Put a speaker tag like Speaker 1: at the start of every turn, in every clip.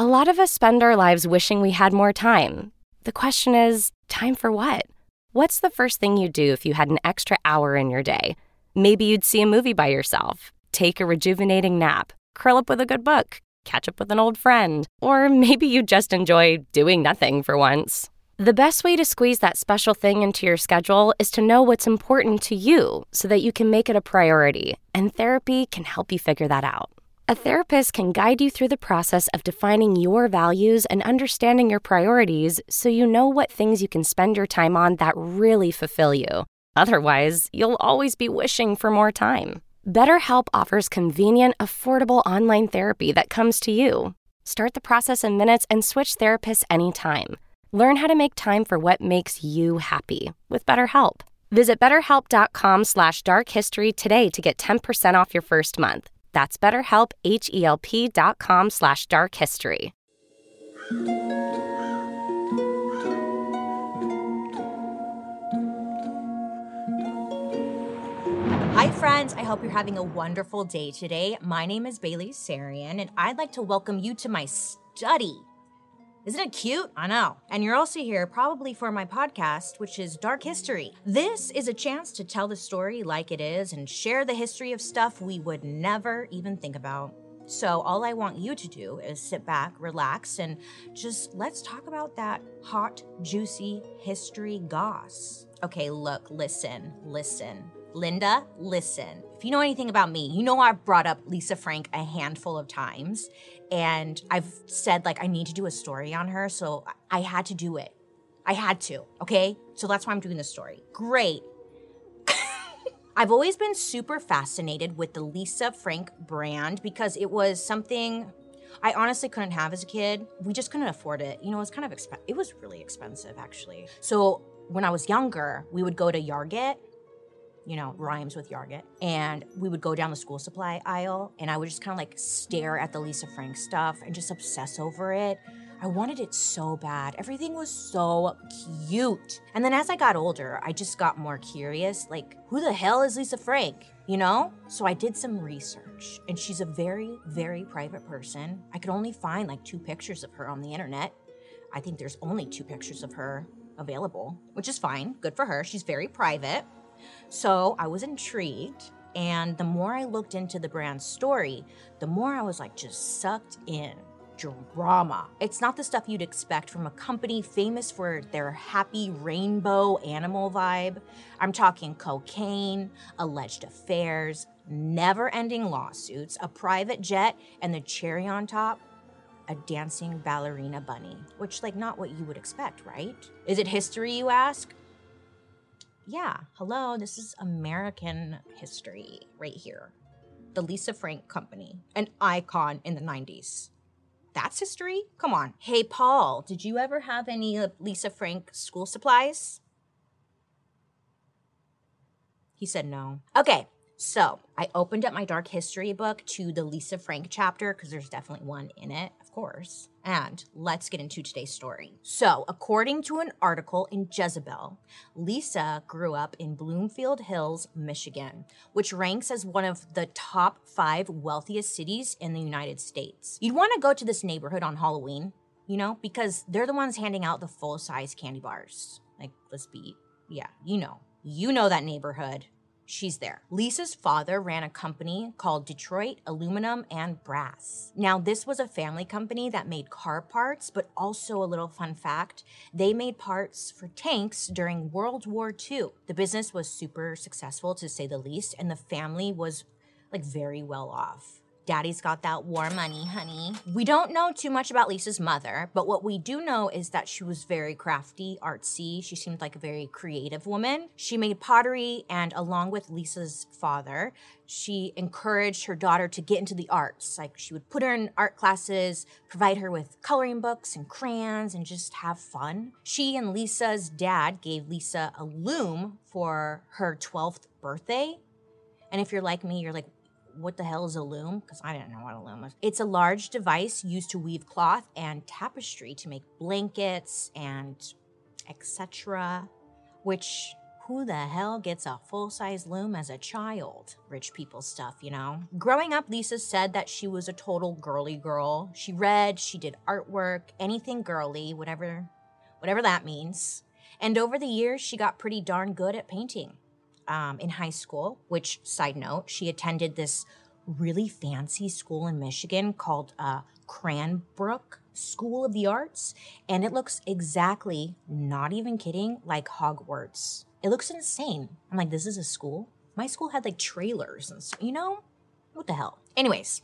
Speaker 1: A lot of us spend our lives wishing we had more time. The question is time for what? What's the first thing you'd do if you had an extra hour in your day? Maybe you'd see a movie by yourself, take a rejuvenating nap, curl up with a good book, catch up with an old friend, or maybe you just enjoy doing nothing for once. The best way to squeeze that special thing into your schedule is to know what's important to you so that you can make it a priority, and therapy can help you figure that out. A therapist can guide you through the process of defining your values and understanding your priorities so you know what things you can spend your time on that really fulfill you. Otherwise, you'll always be wishing for more time. BetterHelp offers convenient, affordable online therapy that comes to you. Start the process in minutes and switch therapists anytime. Learn how to make time for what makes you happy with BetterHelp. Visit betterhelp.com slash darkhistory today to get 10% off your first month. That's betterhelp, H-E-L-P dot com slash darkhistory.
Speaker 2: Hi, friends. I hope you're having a wonderful day today. My name is Bailey Sarian, and I'd like to welcome you to my study. Isn't it cute? I know. And you're also here probably for my podcast, which is Dark History. This is a chance to tell the story like it is and share the history of stuff we would never even think about. So, all I want you to do is sit back, relax, and just let's talk about that hot, juicy history goss. Okay, look, listen, listen. Linda, listen. If you know anything about me, you know I've brought up Lisa Frank a handful of times and I've said like I need to do a story on her, so I had to do it. I had to, okay? So that's why I'm doing this story. Great. I've always been super fascinated with the Lisa Frank brand because it was something I honestly couldn't have as a kid. We just couldn't afford it. You know, it was kind of expensive. It was really expensive actually. So when I was younger, we would go to Yarget you know, rhymes with Yarget. And we would go down the school supply aisle and I would just kind of like stare at the Lisa Frank stuff and just obsess over it. I wanted it so bad. Everything was so cute. And then as I got older, I just got more curious like, who the hell is Lisa Frank? You know? So I did some research and she's a very, very private person. I could only find like two pictures of her on the internet. I think there's only two pictures of her available, which is fine. Good for her. She's very private. So I was intrigued. And the more I looked into the brand's story, the more I was like just sucked in. Drama. It's not the stuff you'd expect from a company famous for their happy rainbow animal vibe. I'm talking cocaine, alleged affairs, never ending lawsuits, a private jet, and the cherry on top, a dancing ballerina bunny. Which, like, not what you would expect, right? Is it history, you ask? Yeah, hello, this is American history right here. The Lisa Frank Company, an icon in the 90s. That's history? Come on. Hey, Paul, did you ever have any Lisa Frank school supplies? He said no. Okay, so I opened up my dark history book to the Lisa Frank chapter because there's definitely one in it of course. And let's get into today's story. So, according to an article in Jezebel, Lisa grew up in Bloomfield Hills, Michigan, which ranks as one of the top five wealthiest cities in the United States. You'd want to go to this neighborhood on Halloween, you know, because they're the ones handing out the full size candy bars. Like, let's be, yeah, you know, you know that neighborhood she's there. Lisa's father ran a company called Detroit Aluminum and Brass. Now, this was a family company that made car parts, but also a little fun fact they made parts for tanks during World War II. The business was super successful, to say the least, and the family was like very well off. Daddy's got that war money, honey. We don't know too much about Lisa's mother, but what we do know is that she was very crafty, artsy. She seemed like a very creative woman. She made pottery, and along with Lisa's father, she encouraged her daughter to get into the arts. Like she would put her in art classes, provide her with coloring books and crayons, and just have fun. She and Lisa's dad gave Lisa a loom for her 12th birthday. And if you're like me, you're like, what the hell is a loom? Because I didn't know what a loom was. It's a large device used to weave cloth and tapestry to make blankets and etc. Which who the hell gets a full size loom as a child? Rich people stuff, you know? Growing up, Lisa said that she was a total girly girl. She read, she did artwork, anything girly, whatever whatever that means. And over the years, she got pretty darn good at painting. Um, in high school, which, side note, she attended this really fancy school in Michigan called uh, Cranbrook School of the Arts, and it looks exactly, not even kidding, like Hogwarts. It looks insane. I'm like, this is a school? My school had like trailers and stuff, you know? What the hell? Anyways,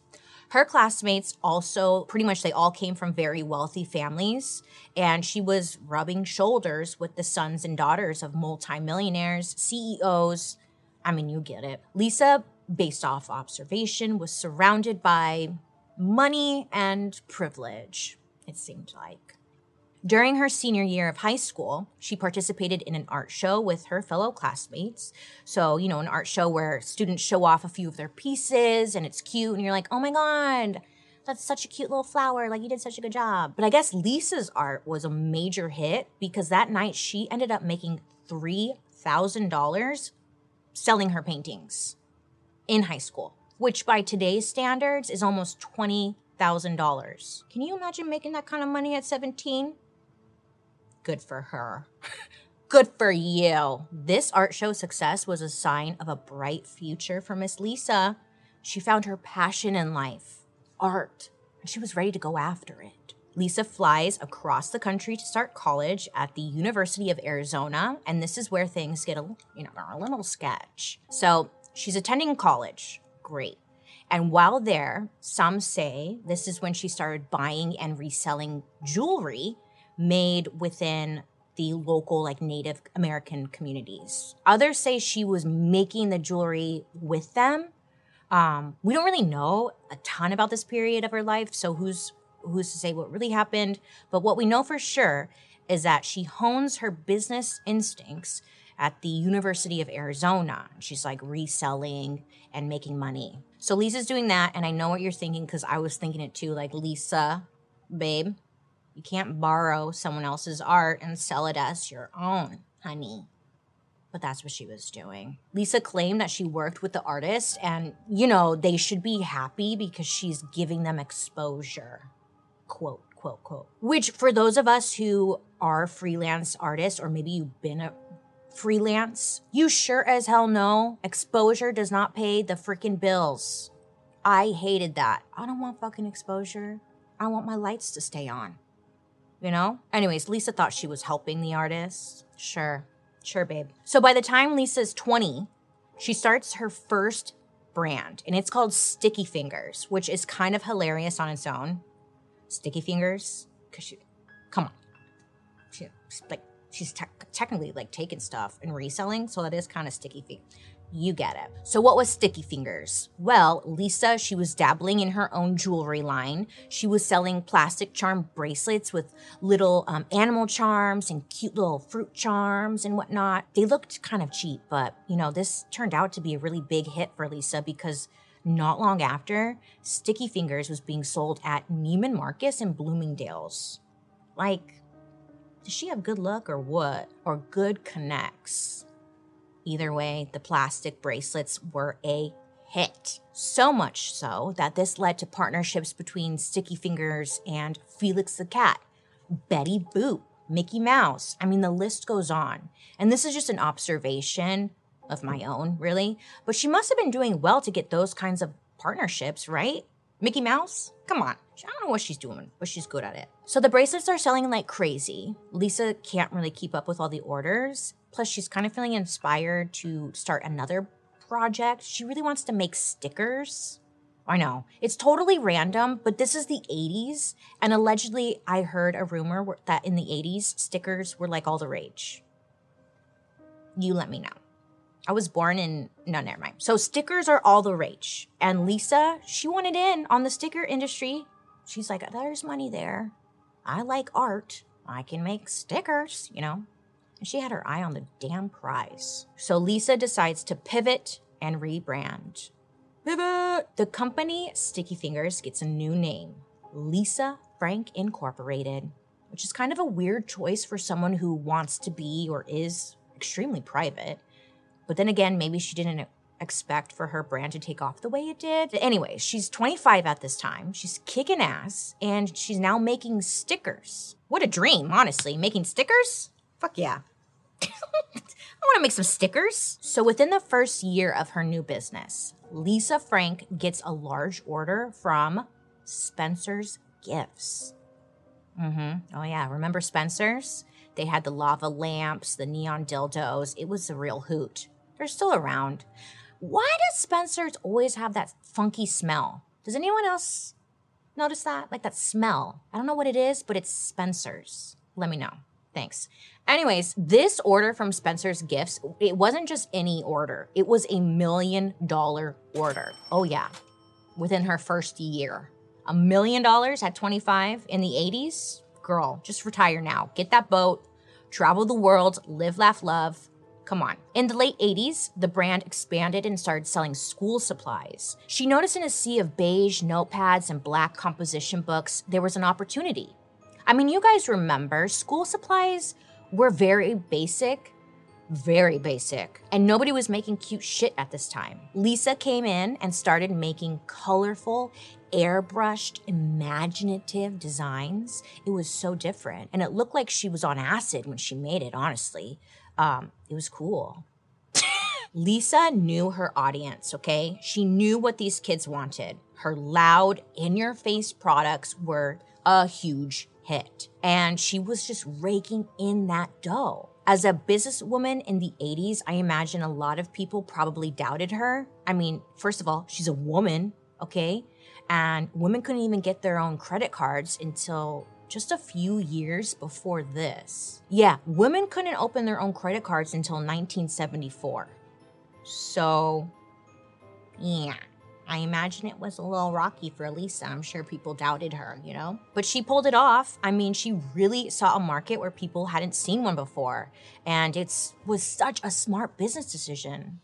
Speaker 2: her classmates also pretty much they all came from very wealthy families and she was rubbing shoulders with the sons and daughters of multimillionaires, CEOs. I mean, you get it. Lisa, based off observation, was surrounded by money and privilege, it seemed like. During her senior year of high school, she participated in an art show with her fellow classmates. So, you know, an art show where students show off a few of their pieces and it's cute, and you're like, oh my God, that's such a cute little flower. Like, you did such a good job. But I guess Lisa's art was a major hit because that night she ended up making $3,000 selling her paintings in high school, which by today's standards is almost $20,000. Can you imagine making that kind of money at 17? Good for her. Good for you. This art show success was a sign of a bright future for Miss Lisa. She found her passion in life, art, and she was ready to go after it. Lisa flies across the country to start college at the University of Arizona, and this is where things get a you know a little sketch. So she's attending college. Great. And while there, some say this is when she started buying and reselling jewelry made within the local like native american communities. Others say she was making the jewelry with them. Um, we don't really know a ton about this period of her life so who's who's to say what really happened? But what we know for sure is that she hones her business instincts at the university of arizona. She's like reselling and making money. So lisa's doing that and i know what you're thinking because i was thinking it too like lisa babe you can't borrow someone else's art and sell it as your own, honey. But that's what she was doing. Lisa claimed that she worked with the artist and, you know, they should be happy because she's giving them exposure. Quote, quote, quote. Which, for those of us who are freelance artists, or maybe you've been a freelance, you sure as hell know exposure does not pay the freaking bills. I hated that. I don't want fucking exposure. I want my lights to stay on you know? Anyways, Lisa thought she was helping the artist. Sure, sure, babe. So by the time Lisa's 20, she starts her first brand, and it's called Sticky Fingers, which is kind of hilarious on its own. Sticky Fingers, because she, come on. She, like, she's te- technically like taking stuff and reselling, so that is kind of sticky feet. You get it. So, what was Sticky Fingers? Well, Lisa, she was dabbling in her own jewelry line. She was selling plastic charm bracelets with little um, animal charms and cute little fruit charms and whatnot. They looked kind of cheap, but you know, this turned out to be a really big hit for Lisa because not long after, Sticky Fingers was being sold at Neiman Marcus and Bloomingdale's. Like, does she have good luck or what? Or good connects? Either way, the plastic bracelets were a hit. So much so that this led to partnerships between Sticky Fingers and Felix the Cat, Betty Boop, Mickey Mouse. I mean, the list goes on. And this is just an observation of my own, really. But she must have been doing well to get those kinds of partnerships, right? Mickey Mouse? Come on. I don't know what she's doing, but she's good at it. So the bracelets are selling like crazy. Lisa can't really keep up with all the orders. Plus, she's kind of feeling inspired to start another project. She really wants to make stickers. I know. It's totally random, but this is the 80s. And allegedly, I heard a rumor that in the 80s, stickers were like all the rage. You let me know. I was born in, no, never mind. So stickers are all the rage. And Lisa, she wanted in on the sticker industry. She's like, there's money there. I like art. I can make stickers, you know? And she had her eye on the damn prize. So Lisa decides to pivot and rebrand. Pivot! The company Sticky Fingers gets a new name Lisa Frank Incorporated, which is kind of a weird choice for someone who wants to be or is extremely private. But then again, maybe she didn't expect for her brand to take off the way it did. Anyway, she's 25 at this time. She's kicking ass and she's now making stickers. What a dream, honestly. Making stickers? Fuck yeah. I want to make some stickers. So within the first year of her new business, Lisa Frank gets a large order from Spencer's Gifts. Mm-hmm. Oh yeah, remember Spencer's? They had the lava lamps, the neon dildos. It was a real hoot. They're still around. Why does Spencer's always have that funky smell? Does anyone else notice that? Like that smell. I don't know what it is, but it's Spencer's. Let me know. Thanks. Anyways, this order from Spencer's Gifts, it wasn't just any order. It was a million dollar order. Oh yeah. Within her first year. A million dollars at 25 in the 80s? Girl, just retire now. Get that boat, travel the world, live, laugh, love. Come on. In the late 80s, the brand expanded and started selling school supplies. She noticed in a sea of beige notepads and black composition books, there was an opportunity. I mean, you guys remember school supplies were very basic, very basic, and nobody was making cute shit at this time. Lisa came in and started making colorful, airbrushed, imaginative designs. It was so different, and it looked like she was on acid when she made it, honestly. Um, it was cool. Lisa knew her audience, okay? She knew what these kids wanted. Her loud, in your face products were a huge hit. And she was just raking in that dough. As a businesswoman in the 80s, I imagine a lot of people probably doubted her. I mean, first of all, she's a woman, okay? And women couldn't even get their own credit cards until just a few years before this. Yeah, women couldn't open their own credit cards until 1974. So, yeah. I imagine it was a little rocky for Lisa. I'm sure people doubted her, you know? But she pulled it off. I mean, she really saw a market where people hadn't seen one before. And it was such a smart business decision.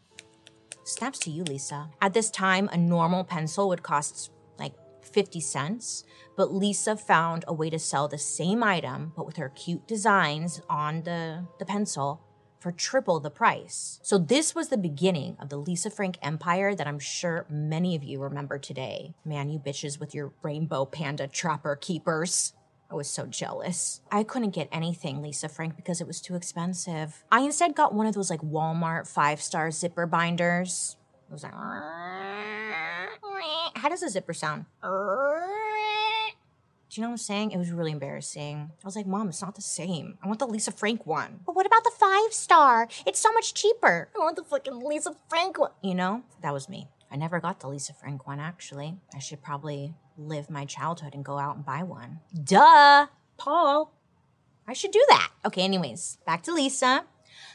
Speaker 2: Snaps to you, Lisa. At this time, a normal pencil would cost like 50 cents, but Lisa found a way to sell the same item, but with her cute designs on the, the pencil for triple the price. So, this was the beginning of the Lisa Frank empire that I'm sure many of you remember today. Man, you bitches with your rainbow panda trapper keepers. I was so jealous. I couldn't get anything Lisa Frank because it was too expensive. I instead got one of those like Walmart five star zipper binders. It was like, how does a zipper sound? Do you know what I'm saying? It was really embarrassing. I was like, Mom, it's not the same. I want the Lisa Frank one. But what about the five star? It's so much cheaper. I want the fucking Lisa Frank one. You know, that was me. I never got the Lisa Frank one, actually. I should probably live my childhood and go out and buy one. Duh, Paul. I should do that. Okay, anyways, back to Lisa.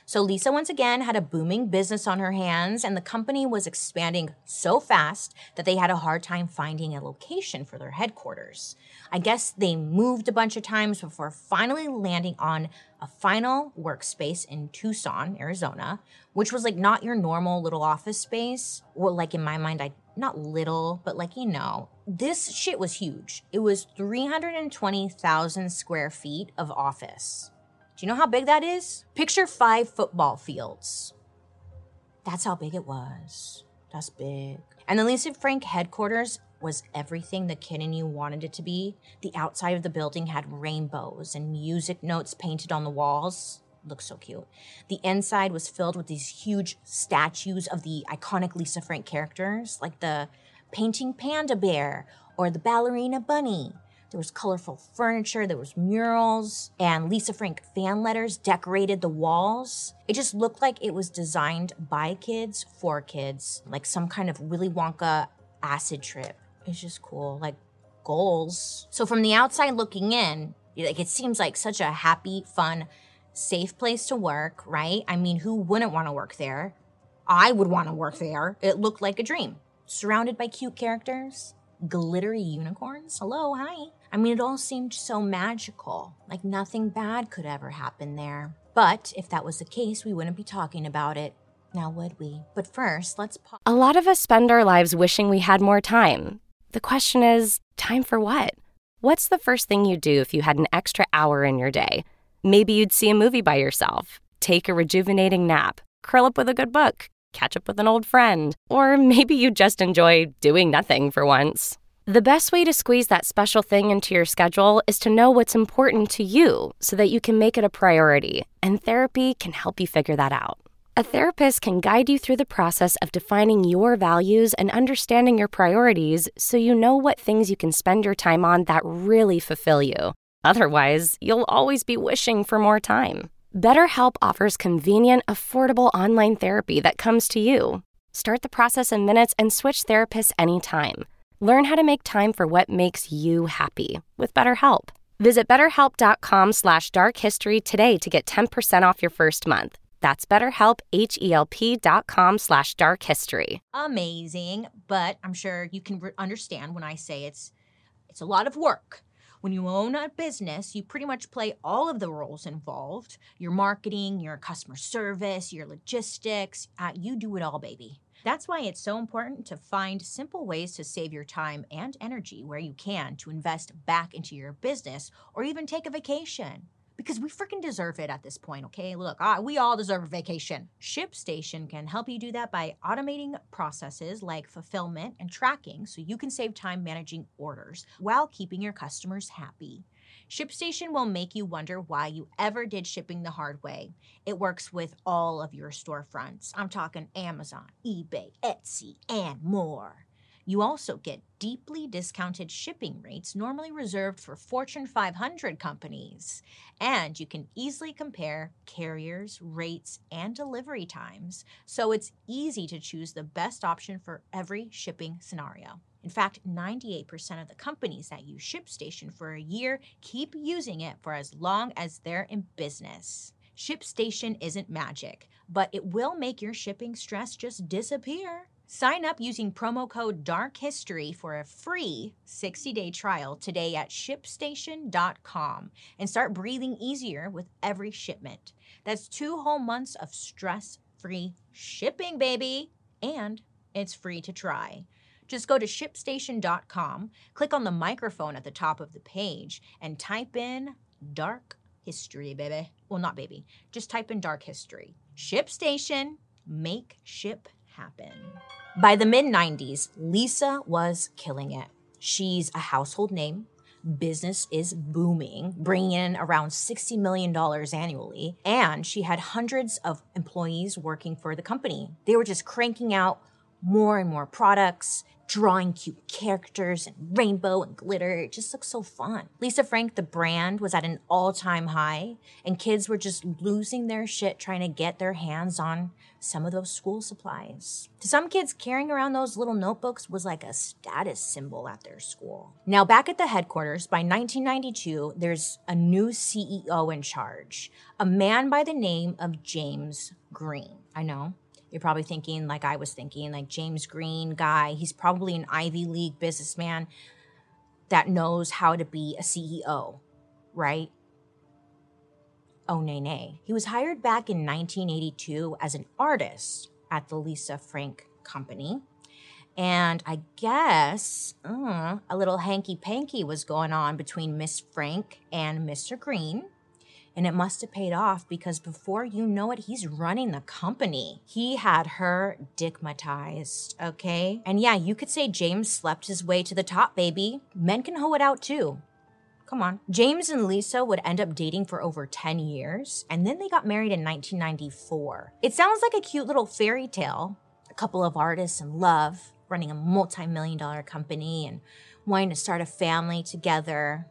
Speaker 2: So Lisa once again had a booming business on her hands, and the company was expanding so fast that they had a hard time finding a location for their headquarters. I guess they moved a bunch of times before finally landing on a final workspace in Tucson, Arizona, which was like not your normal little office space. Well, like in my mind, I not little, but like you know, this shit was huge. It was 320,000 square feet of office. Do you know how big that is? Picture five football fields. That's how big it was. That's big. And the Lisa Frank headquarters was everything the kid in you wanted it to be. The outside of the building had rainbows and music notes painted on the walls. Looks so cute. The inside was filled with these huge statues of the iconic Lisa Frank characters, like the painting panda bear or the ballerina bunny. There was colorful furniture, there was murals, and Lisa Frank fan letters decorated the walls. It just looked like it was designed by kids for kids, like some kind of Willy Wonka acid trip. It's just cool, like goals. So from the outside looking in, like it seems like such a happy, fun, safe place to work, right? I mean, who wouldn't want to work there? I would want to work there. It looked like a dream. Surrounded by cute characters, glittery unicorns. Hello, hi. I mean, it all seemed so magical, like nothing bad could ever happen there. But if that was the case, we wouldn't be talking about it. Now, would we? But first, let's pause.
Speaker 1: A lot of us spend our lives wishing we had more time. The question is time for what? What's the first thing you'd do if you had an extra hour in your day? Maybe you'd see a movie by yourself, take a rejuvenating nap, curl up with a good book, catch up with an old friend, or maybe you'd just enjoy doing nothing for once. The best way to squeeze that special thing into your schedule is to know what's important to you so that you can make it a priority, and therapy can help you figure that out. A therapist can guide you through the process of defining your values and understanding your priorities so you know what things you can spend your time on that really fulfill you. Otherwise, you'll always be wishing for more time. BetterHelp offers convenient, affordable online therapy that comes to you. Start the process in minutes and switch therapists anytime. Learn how to make time for what makes you happy with BetterHelp. Visit betterhelp.com slash darkhistory today to get 10% off your first month. That's betterhelp, H-E-L-P dot com slash darkhistory.
Speaker 2: Amazing, but I'm sure you can understand when I say it's it's a lot of work. When you own a business, you pretty much play all of the roles involved. Your marketing, your customer service, your logistics, uh, you do it all, baby. That's why it's so important to find simple ways to save your time and energy where you can to invest back into your business or even take a vacation. Because we freaking deserve it at this point, okay? Look, uh, we all deserve a vacation. ShipStation can help you do that by automating processes like fulfillment and tracking so you can save time managing orders while keeping your customers happy. ShipStation will make you wonder why you ever did shipping the hard way. It works with all of your storefronts. I'm talking Amazon, eBay, Etsy, and more. You also get deeply discounted shipping rates normally reserved for Fortune 500 companies. And you can easily compare carriers, rates, and delivery times, so it's easy to choose the best option for every shipping scenario. In fact, 98% of the companies that use ShipStation for a year keep using it for as long as they're in business. ShipStation isn't magic, but it will make your shipping stress just disappear. Sign up using promo code DARKHISTORY for a free 60 day trial today at shipstation.com and start breathing easier with every shipment. That's two whole months of stress free shipping, baby! And it's free to try. Just go to shipstation.com, click on the microphone at the top of the page, and type in dark history, baby. Well, not baby, just type in dark history. ShipStation, make ship happen. By the mid 90s, Lisa was killing it. She's a household name. Business is booming, bringing in around $60 million annually. And she had hundreds of employees working for the company. They were just cranking out more and more products, drawing cute characters and rainbow and glitter. It just looks so fun. Lisa Frank, the brand, was at an all time high, and kids were just losing their shit trying to get their hands on some of those school supplies. To some kids, carrying around those little notebooks was like a status symbol at their school. Now, back at the headquarters, by 1992, there's a new CEO in charge, a man by the name of James Green. I know you're probably thinking, like I was thinking, like James Green guy. He's probably an Ivy League businessman that knows how to be a CEO, right? Oh, nay, nay. He was hired back in 1982 as an artist at the Lisa Frank Company. And I guess uh, a little hanky panky was going on between Miss Frank and Mr. Green and it must have paid off because before you know it, he's running the company. He had her digmatized, okay? And yeah, you could say James slept his way to the top, baby. Men can hoe it out too. Come on. James and Lisa would end up dating for over 10 years, and then they got married in 1994. It sounds like a cute little fairy tale. A couple of artists in love, running a multi million dollar company, and wanting to start a family together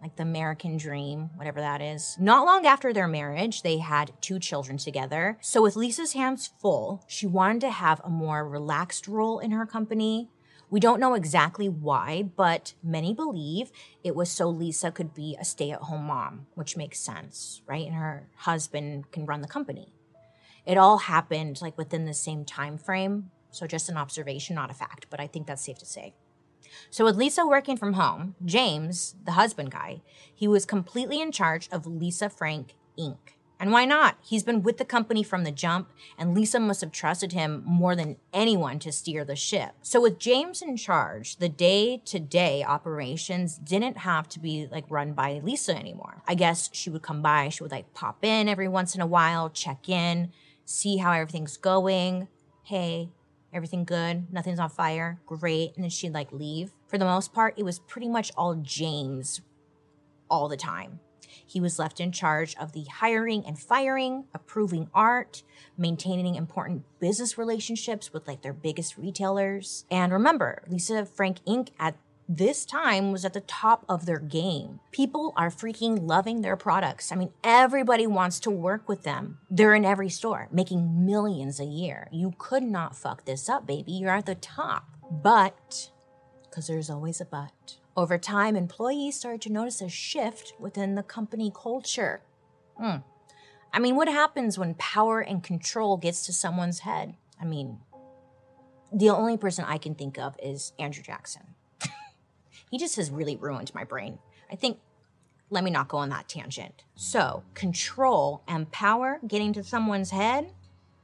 Speaker 2: like the American dream, whatever that is. Not long after their marriage, they had two children together. So, with Lisa's hands full, she wanted to have a more relaxed role in her company. We don't know exactly why, but many believe it was so Lisa could be a stay at home mom, which makes sense, right? And her husband can run the company. It all happened like within the same time frame. So, just an observation, not a fact, but I think that's safe to say. So, with Lisa working from home, James, the husband guy, he was completely in charge of Lisa Frank Inc., And why not? He's been with the company from the jump, and Lisa must have trusted him more than anyone to steer the ship. So, with James in charge, the day to day operations didn't have to be like run by Lisa anymore. I guess she would come by, she would like pop in every once in a while, check in, see how everything's going. Hey, everything good? Nothing's on fire? Great. And then she'd like leave. For the most part, it was pretty much all James all the time. He was left in charge of the hiring and firing, approving art, maintaining important business relationships with like their biggest retailers. And remember, Lisa Frank Inc. at this time was at the top of their game. People are freaking loving their products. I mean, everybody wants to work with them. They're in every store, making millions a year. You could not fuck this up, baby. You're at the top. But, because there's always a but. Over time, employees started to notice a shift within the company culture. Hmm. I mean, what happens when power and control gets to someone's head? I mean, the only person I can think of is Andrew Jackson. He just has really ruined my brain. I think, let me not go on that tangent. So, control and power getting to someone's head?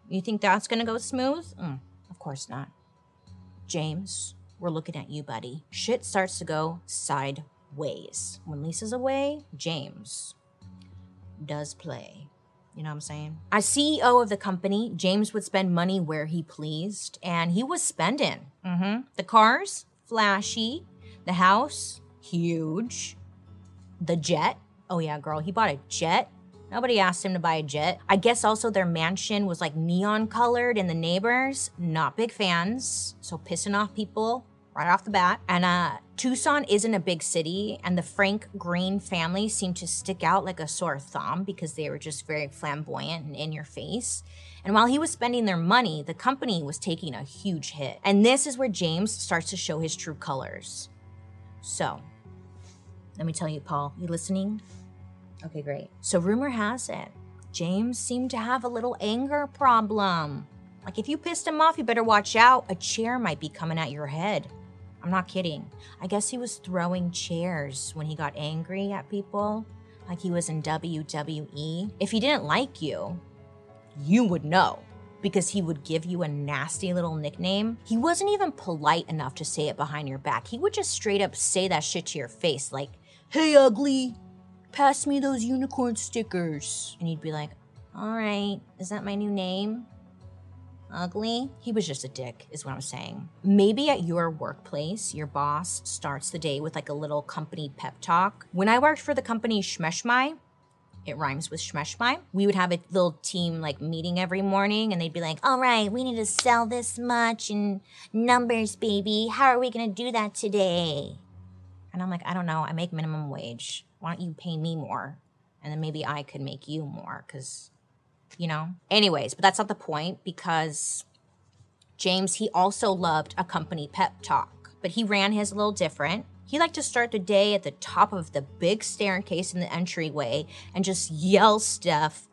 Speaker 2: You think that's gonna go smooth? Mm, of course not. James, we're looking at you, buddy. Shit starts to go sideways. When Lisa's away, James does play. You know what I'm saying? As CEO of the company, James would spend money where he pleased, and he was spending. Mm-hmm. The cars, flashy. The house, huge. The jet, oh yeah, girl, he bought a jet. Nobody asked him to buy a jet. I guess also their mansion was like neon colored, and the neighbors, not big fans. So pissing off people right off the bat. And uh, Tucson isn't a big city, and the Frank Green family seemed to stick out like a sore thumb because they were just very flamboyant and in your face. And while he was spending their money, the company was taking a huge hit. And this is where James starts to show his true colors. So, let me tell you, Paul, you listening? Okay, great. So, rumor has it, James seemed to have a little anger problem. Like, if you pissed him off, you better watch out. A chair might be coming at your head. I'm not kidding. I guess he was throwing chairs when he got angry at people, like he was in WWE. If he didn't like you, you would know because he would give you a nasty little nickname. He wasn't even polite enough to say it behind your back. He would just straight up say that shit to your face, like, hey, ugly, pass me those unicorn stickers. And you'd be like, all right, is that my new name? ugly. He was just a dick, is what I'm saying. Maybe at your workplace, your boss starts the day with like a little company pep talk. When I worked for the company Shmeshmai, it rhymes with Shmeshmai. We would have a little team like meeting every morning and they'd be like, all right, we need to sell this much in numbers, baby. How are we going to do that today? And I'm like, I don't know. I make minimum wage. Why don't you pay me more? And then maybe I could make you more because you know? Anyways, but that's not the point because James, he also loved a company pep talk, but he ran his a little different. He liked to start the day at the top of the big staircase in the entryway and just yell stuff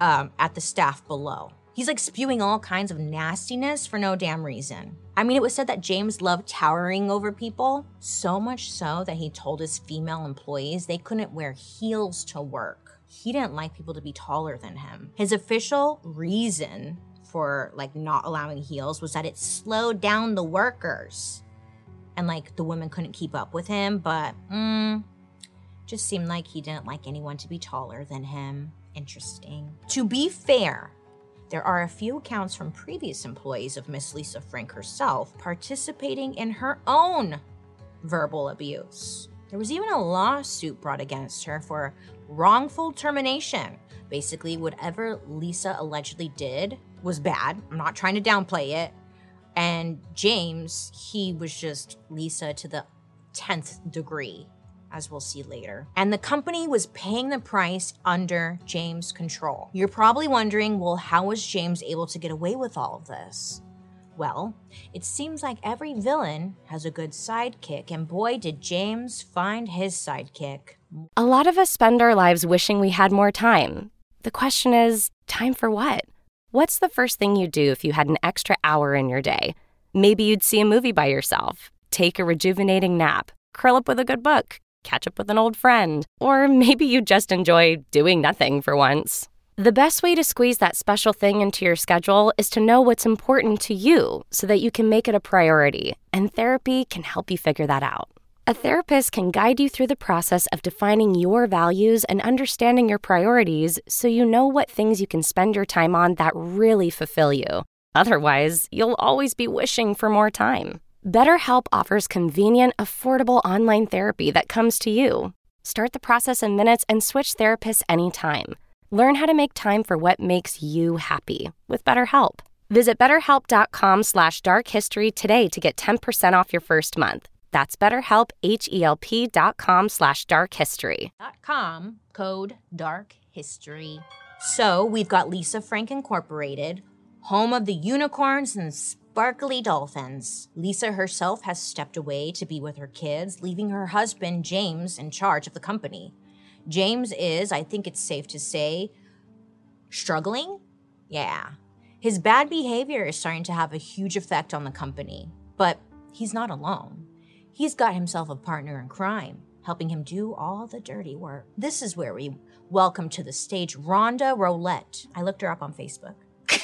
Speaker 2: um, at the staff below. He's like spewing all kinds of nastiness for no damn reason. I mean, it was said that James loved towering over people, so much so that he told his female employees they couldn't wear heels to work he didn't like people to be taller than him. His official reason for like not allowing heels was that it slowed down the workers. And like the women couldn't keep up with him, but mm, just seemed like he didn't like anyone to be taller than him. Interesting. To be fair, there are a few accounts from previous employees of Miss Lisa Frank herself participating in her own verbal abuse. There was even a lawsuit brought against her for wrongful termination. Basically, whatever Lisa allegedly did was bad. I'm not trying to downplay it. And James, he was just Lisa to the 10th degree, as we'll see later. And the company was paying the price under James' control. You're probably wondering well, how was James able to get away with all of this? Well, it seems like every villain has a good sidekick, and boy, did James find his sidekick.
Speaker 1: A lot of us spend our lives wishing we had more time. The question is time for what? What's the first thing you'd do if you had an extra hour in your day? Maybe you'd see a movie by yourself, take a rejuvenating nap, curl up with a good book, catch up with an old friend, or maybe you'd just enjoy doing nothing for once. The best way to squeeze that special thing into your schedule is to know what's important to you so that you can make it a priority, and therapy can help you figure that out. A therapist can guide you through the process of defining your values and understanding your priorities so you know what things you can spend your time on that really fulfill you. Otherwise, you'll always be wishing for more time. BetterHelp offers convenient, affordable online therapy that comes to you. Start the process in minutes and switch therapists anytime. Learn how to make time for what makes you happy with BetterHelp. Visit betterhelp.com slash dark today to get 10% off your first month. That's betterhelp, H-E-L-P dot com slash dark history.
Speaker 2: Com, code dark history. So we've got Lisa Frank Incorporated, home of the unicorns and sparkly dolphins. Lisa herself has stepped away to be with her kids, leaving her husband, James, in charge of the company. James is, I think it's safe to say, struggling? Yeah. His bad behavior is starting to have a huge effect on the company. But he's not alone. He's got himself a partner in crime, helping him do all the dirty work. This is where we welcome to the stage Rhonda Roulette. I looked her up on Facebook.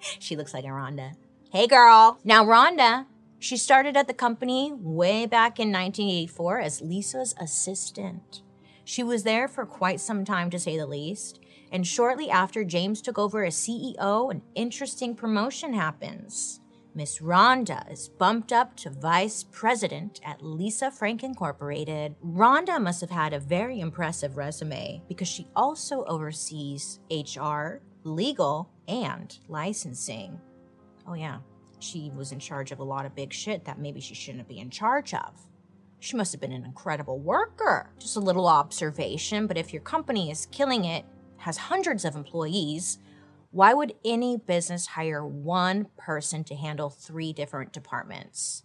Speaker 2: she looks like a Rhonda. Hey, girl. Now, Rhonda, she started at the company way back in 1984 as Lisa's assistant. She was there for quite some time, to say the least. And shortly after James took over as CEO, an interesting promotion happens. Miss Rhonda is bumped up to vice president at Lisa Frank Incorporated. Rhonda must have had a very impressive resume because she also oversees HR, legal, and licensing. Oh, yeah, she was in charge of a lot of big shit that maybe she shouldn't be in charge of. She must have been an incredible worker. Just a little observation, but if your company is killing it, has hundreds of employees, why would any business hire one person to handle three different departments?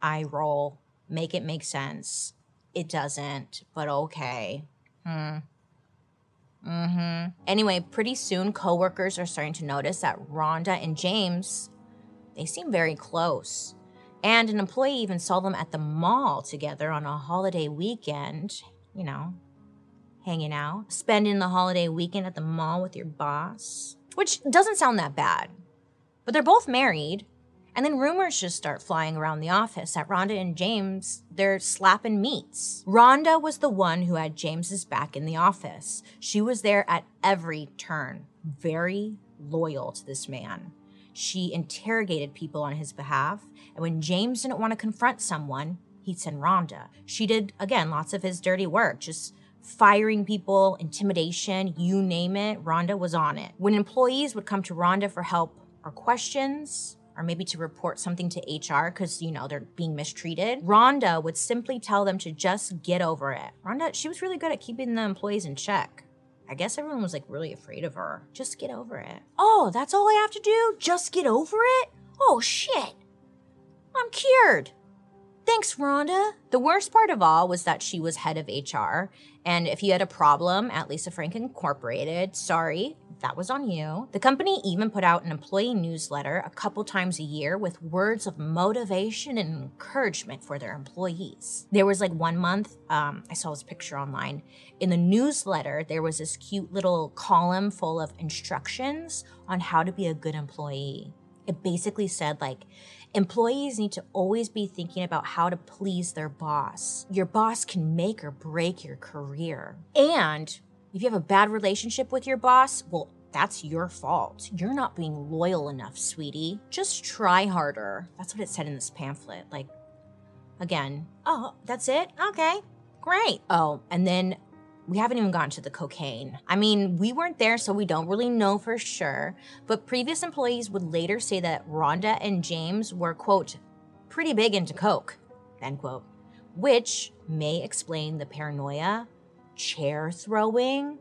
Speaker 2: I roll, make it make sense. It doesn't, but okay. Hmm. Mm-hmm. Anyway, pretty soon coworkers are starting to notice that Rhonda and James, they seem very close. And an employee even saw them at the mall together on a holiday weekend, you know, hanging out, spending the holiday weekend at the mall with your boss, which doesn't sound that bad. But they're both married. And then rumors just start flying around the office that Rhonda and James, they're slapping meats. Rhonda was the one who had James's back in the office. She was there at every turn, very loyal to this man. She interrogated people on his behalf and when James didn't want to confront someone, he'd send Rhonda. She did, again, lots of his dirty work, just firing people, intimidation, you name it. Rhonda was on it. When employees would come to Rhonda for help or questions, or maybe to report something to HR because, you know, they're being mistreated, Rhonda would simply tell them to just get over it. Rhonda, she was really good at keeping the employees in check. I guess everyone was like really afraid of her. Just get over it. Oh, that's all I have to do? Just get over it? Oh, shit. I'm cured. Thanks, Rhonda. The worst part of all was that she was head of HR. And if you had a problem at Lisa Frank Incorporated, sorry, that was on you. The company even put out an employee newsletter a couple times a year with words of motivation and encouragement for their employees. There was like one month, um, I saw this picture online. In the newsletter, there was this cute little column full of instructions on how to be a good employee. It basically said, like, Employees need to always be thinking about how to please their boss. Your boss can make or break your career. And if you have a bad relationship with your boss, well, that's your fault. You're not being loyal enough, sweetie. Just try harder. That's what it said in this pamphlet. Like, again, oh, that's it? Okay, great. Oh, and then we haven't even gotten to the cocaine. I mean, we weren't there, so we don't really know for sure. But previous employees would later say that Rhonda and James were, quote, pretty big into coke, end quote, which may explain the paranoia, chair throwing,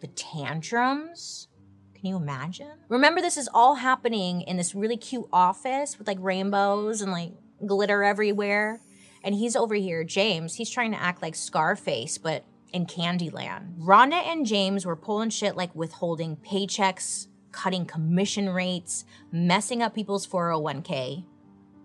Speaker 2: the tantrums. Can you imagine? Remember, this is all happening in this really cute office with like rainbows and like glitter everywhere. And he's over here, James, he's trying to act like Scarface, but in Candyland. Rhonda and James were pulling shit like withholding paychecks, cutting commission rates, messing up people's 401k.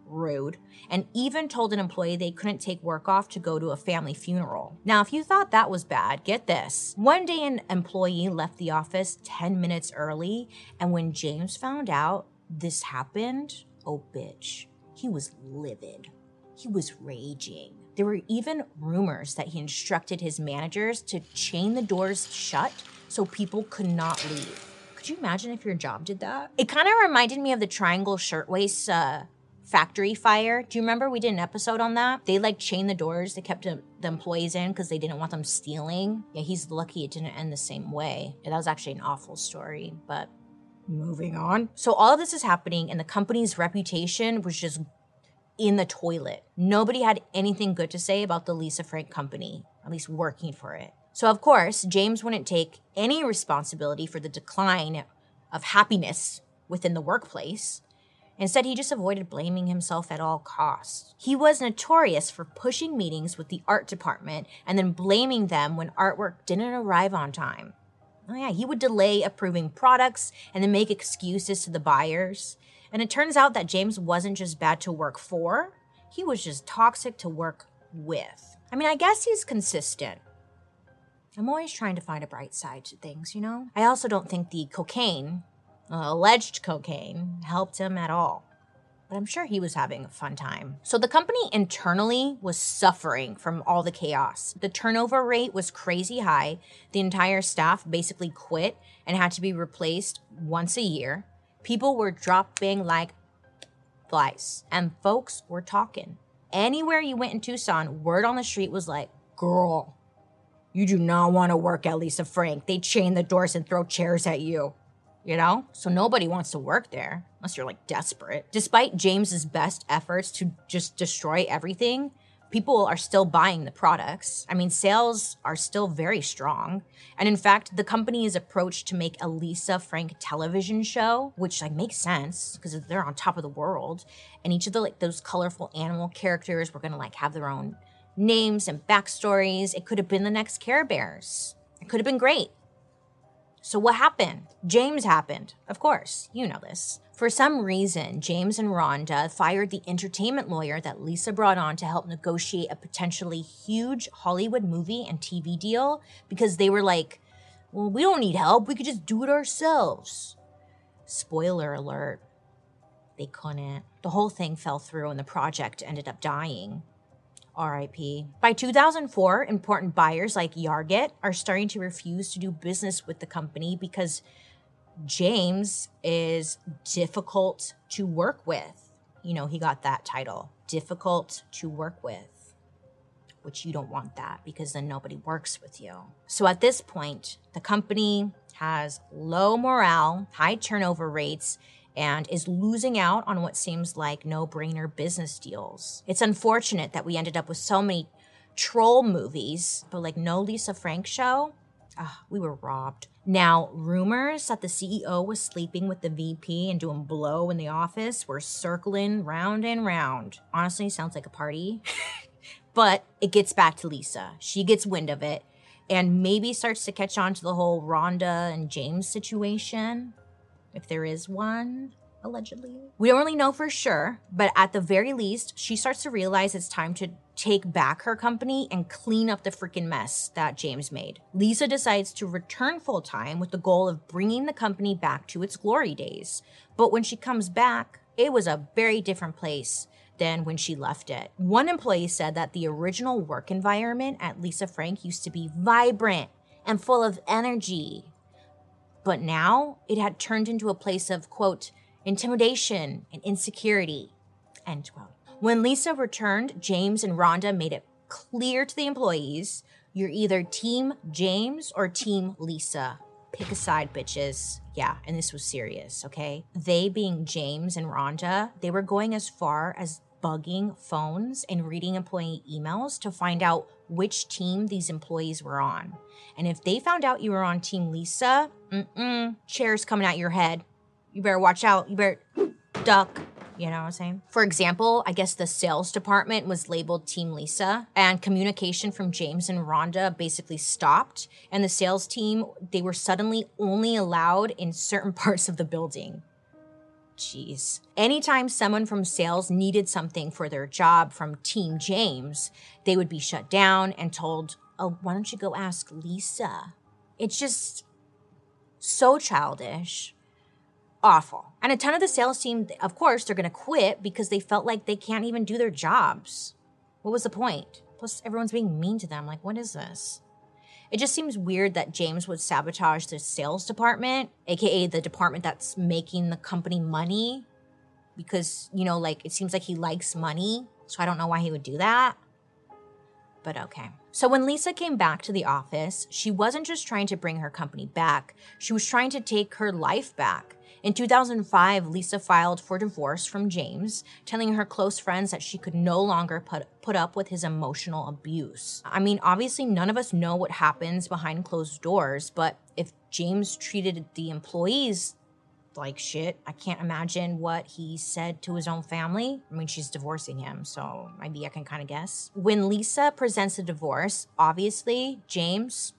Speaker 2: rude, and even told an employee they couldn't take work off to go to a family funeral. Now, if you thought that was bad, get this. One day, an employee left the office 10 minutes early, and when James found out this happened, oh, bitch, he was livid. He was raging. There were even rumors that he instructed his managers to chain the doors shut so people could not leave. Could you imagine if your job did that? It kind of reminded me of the Triangle Shirtwaist uh, factory fire. Do you remember we did an episode on that? They like chained the doors. They kept the employees in because they didn't want them stealing. Yeah, he's lucky it didn't end the same way. Yeah, that was actually an awful story, but moving on. So all of this is happening and the company's reputation was just in the toilet. Nobody had anything good to say about the Lisa Frank company, at least working for it. So, of course, James wouldn't take any responsibility for the decline of happiness within the workplace. Instead, he just avoided blaming himself at all costs. He was notorious for pushing meetings with the art department and then blaming them when artwork didn't arrive on time. Oh, yeah, he would delay approving products and then make excuses to the buyers. And it turns out that James wasn't just bad to work for, he was just toxic to work with. I mean, I guess he's consistent. I'm always trying to find a bright side to things, you know? I also don't think the cocaine, uh, alleged cocaine, helped him at all. But I'm sure he was having a fun time. So the company internally was suffering from all the chaos. The turnover rate was crazy high. The entire staff basically quit and had to be replaced once a year. People were dropping like flies, and folks were talking. Anywhere you went in Tucson, word on the street was like, girl, you do not want to work at Lisa Frank. They chain the doors and throw chairs at you. You know? So nobody wants to work there unless you're like desperate. Despite James's best efforts to just destroy everything, people are still buying the products. I mean, sales are still very strong. And in fact, the company is approached to make a Lisa Frank television show, which like makes sense because they're on top of the world. And each of the like those colorful animal characters were gonna like have their own names and backstories. It could have been the next Care Bears. It could have been great. So what happened? James happened. Of course, you know this. For some reason, James and Rhonda fired the entertainment lawyer that Lisa brought on to help negotiate a potentially huge Hollywood movie and TV deal because they were like, well, we don't need help. We could just do it ourselves. Spoiler alert, they couldn't. The whole thing fell through and the project ended up dying. RIP. By 2004, important buyers like Target are starting to refuse to do business with the company because James is difficult to work with. You know, he got that title difficult to work with, which you don't want that because then nobody works with you. So at this point, the company has low morale, high turnover rates, and is losing out on what seems like no brainer business deals. It's unfortunate that we ended up with so many troll movies, but like no Lisa Frank show. Oh, we were robbed. Now, rumors that the CEO was sleeping with the VP and doing blow in the office were circling round and round. Honestly, sounds like a party. but it gets back to Lisa. She gets wind of it and maybe starts to catch on to the whole Rhonda and James situation, if there is one allegedly. We don't really know for sure, but at the very least, she starts to realize it's time to take back her company and clean up the freaking mess that James made. Lisa decides to return full time with the goal of bringing the company back to its glory days. But when she comes back, it was a very different place than when she left it. One employee said that the original work environment at Lisa Frank used to be vibrant and full of energy. But now it had turned into a place of, quote, intimidation, and insecurity. End quote. When Lisa returned, James and Rhonda made it clear to the employees you're either Team James or Team Lisa. Pick a side, bitches. Yeah, and this was serious, okay? They being James and Rhonda, they were going as far as bugging phones and reading employee emails to find out which team these employees were on. And if they found out you were on Team Lisa, mm-mm, chairs coming at your head you better watch out. You better duck. You know what I'm saying? For example, I guess the sales department was labeled Team Lisa, and communication from James and Rhonda basically stopped. And the sales team, they were suddenly only allowed in certain parts of the building. Jeez. Anytime someone from sales needed something for their job from Team James, they would be shut down and told, Oh, why don't you go ask Lisa? It's just so childish. Awful. And a ton of the sales team, of course, they're going to quit because they felt like they can't even do their jobs. What was the point? Plus, everyone's being mean to them. Like, what is this? It just seems weird that James would sabotage the sales department, aka the department that's making the company money, because, you know, like it seems like he likes money. So I don't know why he would do that. But okay. So when Lisa came back to the office, she wasn't just trying to bring her company back, she was trying to take her life back. In 2005, Lisa filed for divorce from James, telling her close friends that she could no longer put, put up with his emotional abuse. I mean, obviously, none of us know what happens behind closed doors, but if James treated the employees like shit, I can't imagine what he said to his own family. I mean, she's divorcing him, so maybe I can kind of guess. When Lisa presents a divorce, obviously, James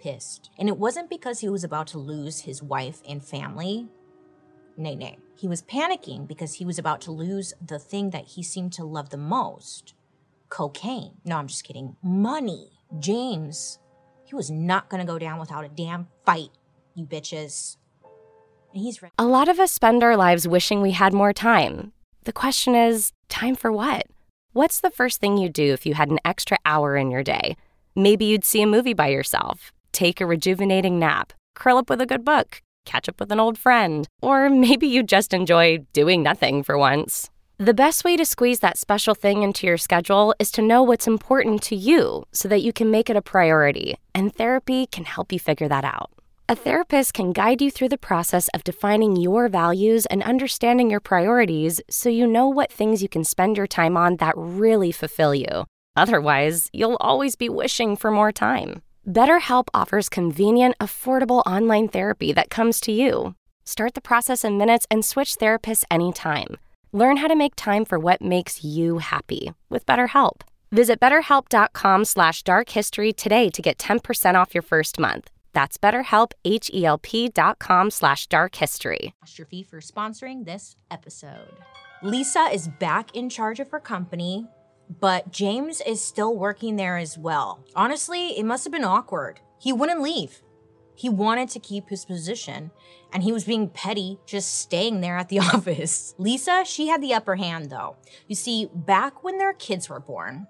Speaker 2: pissed. And it wasn't because he was about to lose his wife and family. Nay, nay. He was panicking because he was about to lose the thing that he seemed to love the most cocaine. No, I'm just kidding. Money. James, he was not going to go down without a damn fight, you bitches. And he's ready.
Speaker 1: A lot of us spend our lives wishing we had more time. The question is, time for what? What's the first thing you'd do if you had an extra hour in your day? Maybe you'd see a movie by yourself take a rejuvenating nap, curl up with a good book, catch up with an old friend, or maybe you just enjoy doing nothing for once. The best way to squeeze that special thing into your schedule is to know what's important to you so that you can make it a priority, and therapy can help you figure that out. A therapist can guide you through the process of defining your values and understanding your priorities so you know what things you can spend your time on that really fulfill you. Otherwise, you'll always be wishing for more time. BetterHelp offers convenient, affordable online therapy that comes to you. Start the process in minutes and switch therapists anytime. Learn how to make time for what makes you happy with BetterHelp. Visit betterhelp.com slash darkhistory today to get 10% off your first month. That's betterhelp, H-E-L-P dot com slash darkhistory.
Speaker 2: Apostrophe for sponsoring this episode. Lisa is back in charge of her company but James is still working there as well. Honestly, it must have been awkward. He wouldn't leave. He wanted to keep his position, and he was being petty just staying there at the office. Lisa, she had the upper hand though. You see, back when their kids were born,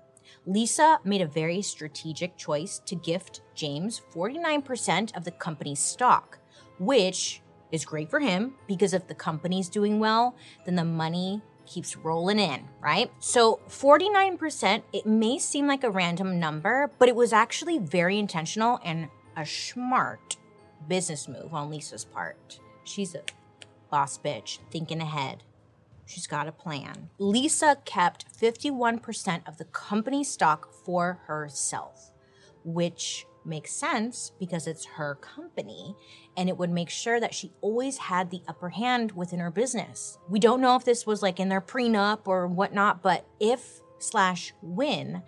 Speaker 2: Lisa made a very strategic choice to gift James 49% of the company's stock, which is great for him because if the company's doing well, then the money keeps rolling in, right? So 49%, it may seem like a random number, but it was actually very intentional and a smart business move on Lisa's part. She's a boss bitch, thinking ahead. She's got a plan. Lisa kept 51% of the company stock for herself, which makes sense because it's her company and it would make sure that she always had the upper hand within her business. We don't know if this was like in their prenup or whatnot, but if slash when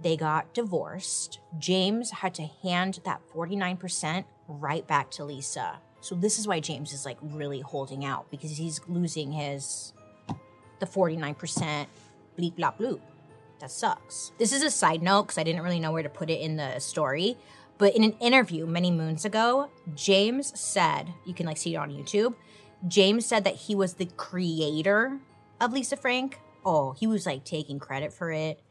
Speaker 2: they got divorced, James had to hand that 49% right back to Lisa. So this is why James is like really holding out because he's losing his the 49% bleep blop bloop. That sucks. This is a side note because I didn't really know where to put it in the story. But in an interview many moons ago, James said, you can like see it on YouTube. James said that he was the creator of Lisa Frank. Oh, he was like taking credit for it.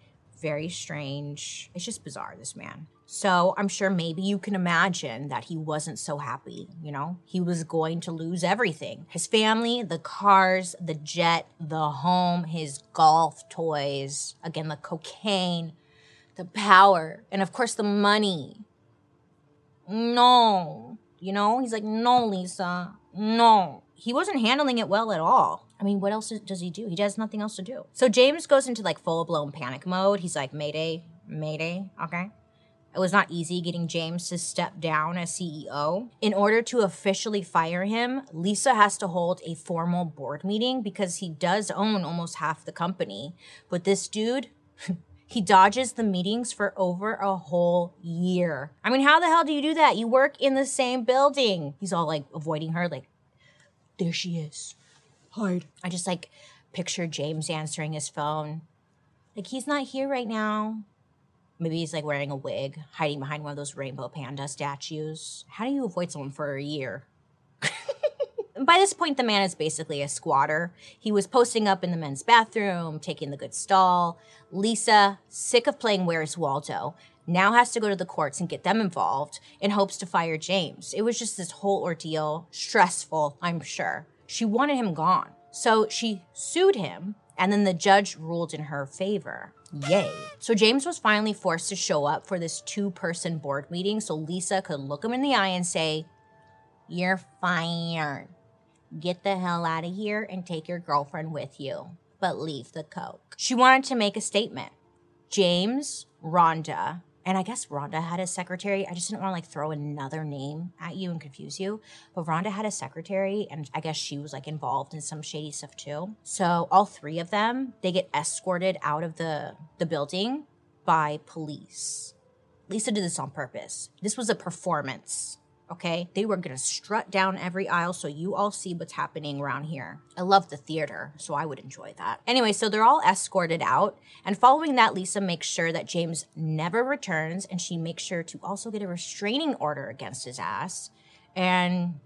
Speaker 2: Very strange. It's just bizarre, this man. So I'm sure maybe you can imagine that he wasn't so happy, you know? He was going to lose everything his family, the cars, the jet, the home, his golf toys, again, the cocaine, the power, and of course the money. No. You know, he's like, no, Lisa, no. He wasn't handling it well at all. I mean, what else does he do? He has nothing else to do. So James goes into like full blown panic mode. He's like, Mayday, Mayday, okay? It was not easy getting James to step down as CEO. In order to officially fire him, Lisa has to hold a formal board meeting because he does own almost half the company. But this dude, he dodges the meetings for over a whole year. I mean, how the hell do you do that? You work in the same building. He's all like avoiding her, like, there she is. hide. I just like picture James answering his phone. Like he's not here right now. Maybe he's like wearing a wig, hiding behind one of those rainbow panda statues. How do you avoid someone for a year? By this point, the man is basically a squatter. He was posting up in the men's bathroom, taking the good stall. Lisa, sick of playing Where's Waldo, now has to go to the courts and get them involved in hopes to fire James. It was just this whole ordeal, stressful, I'm sure. She wanted him gone. So she sued him, and then the judge ruled in her favor. Yay. So James was finally forced to show up for this two person board meeting so Lisa could look him in the eye and say, You're fired. Get the hell out of here and take your girlfriend with you, but leave the Coke. She wanted to make a statement. James, Rhonda, and I guess Rhonda had a secretary. I just didn't want to like throw another name at you and confuse you. But Rhonda had a secretary, and I guess she was like involved in some shady stuff too. So all three of them, they get escorted out of the the building by police. Lisa did this on purpose. This was a performance okay? They were gonna strut down every aisle so you all see what's happening around here. I love the theater, so I would enjoy that. Anyway, so they're all escorted out, and following that, Lisa makes sure that James never returns, and she makes sure to also get a restraining order against his ass. And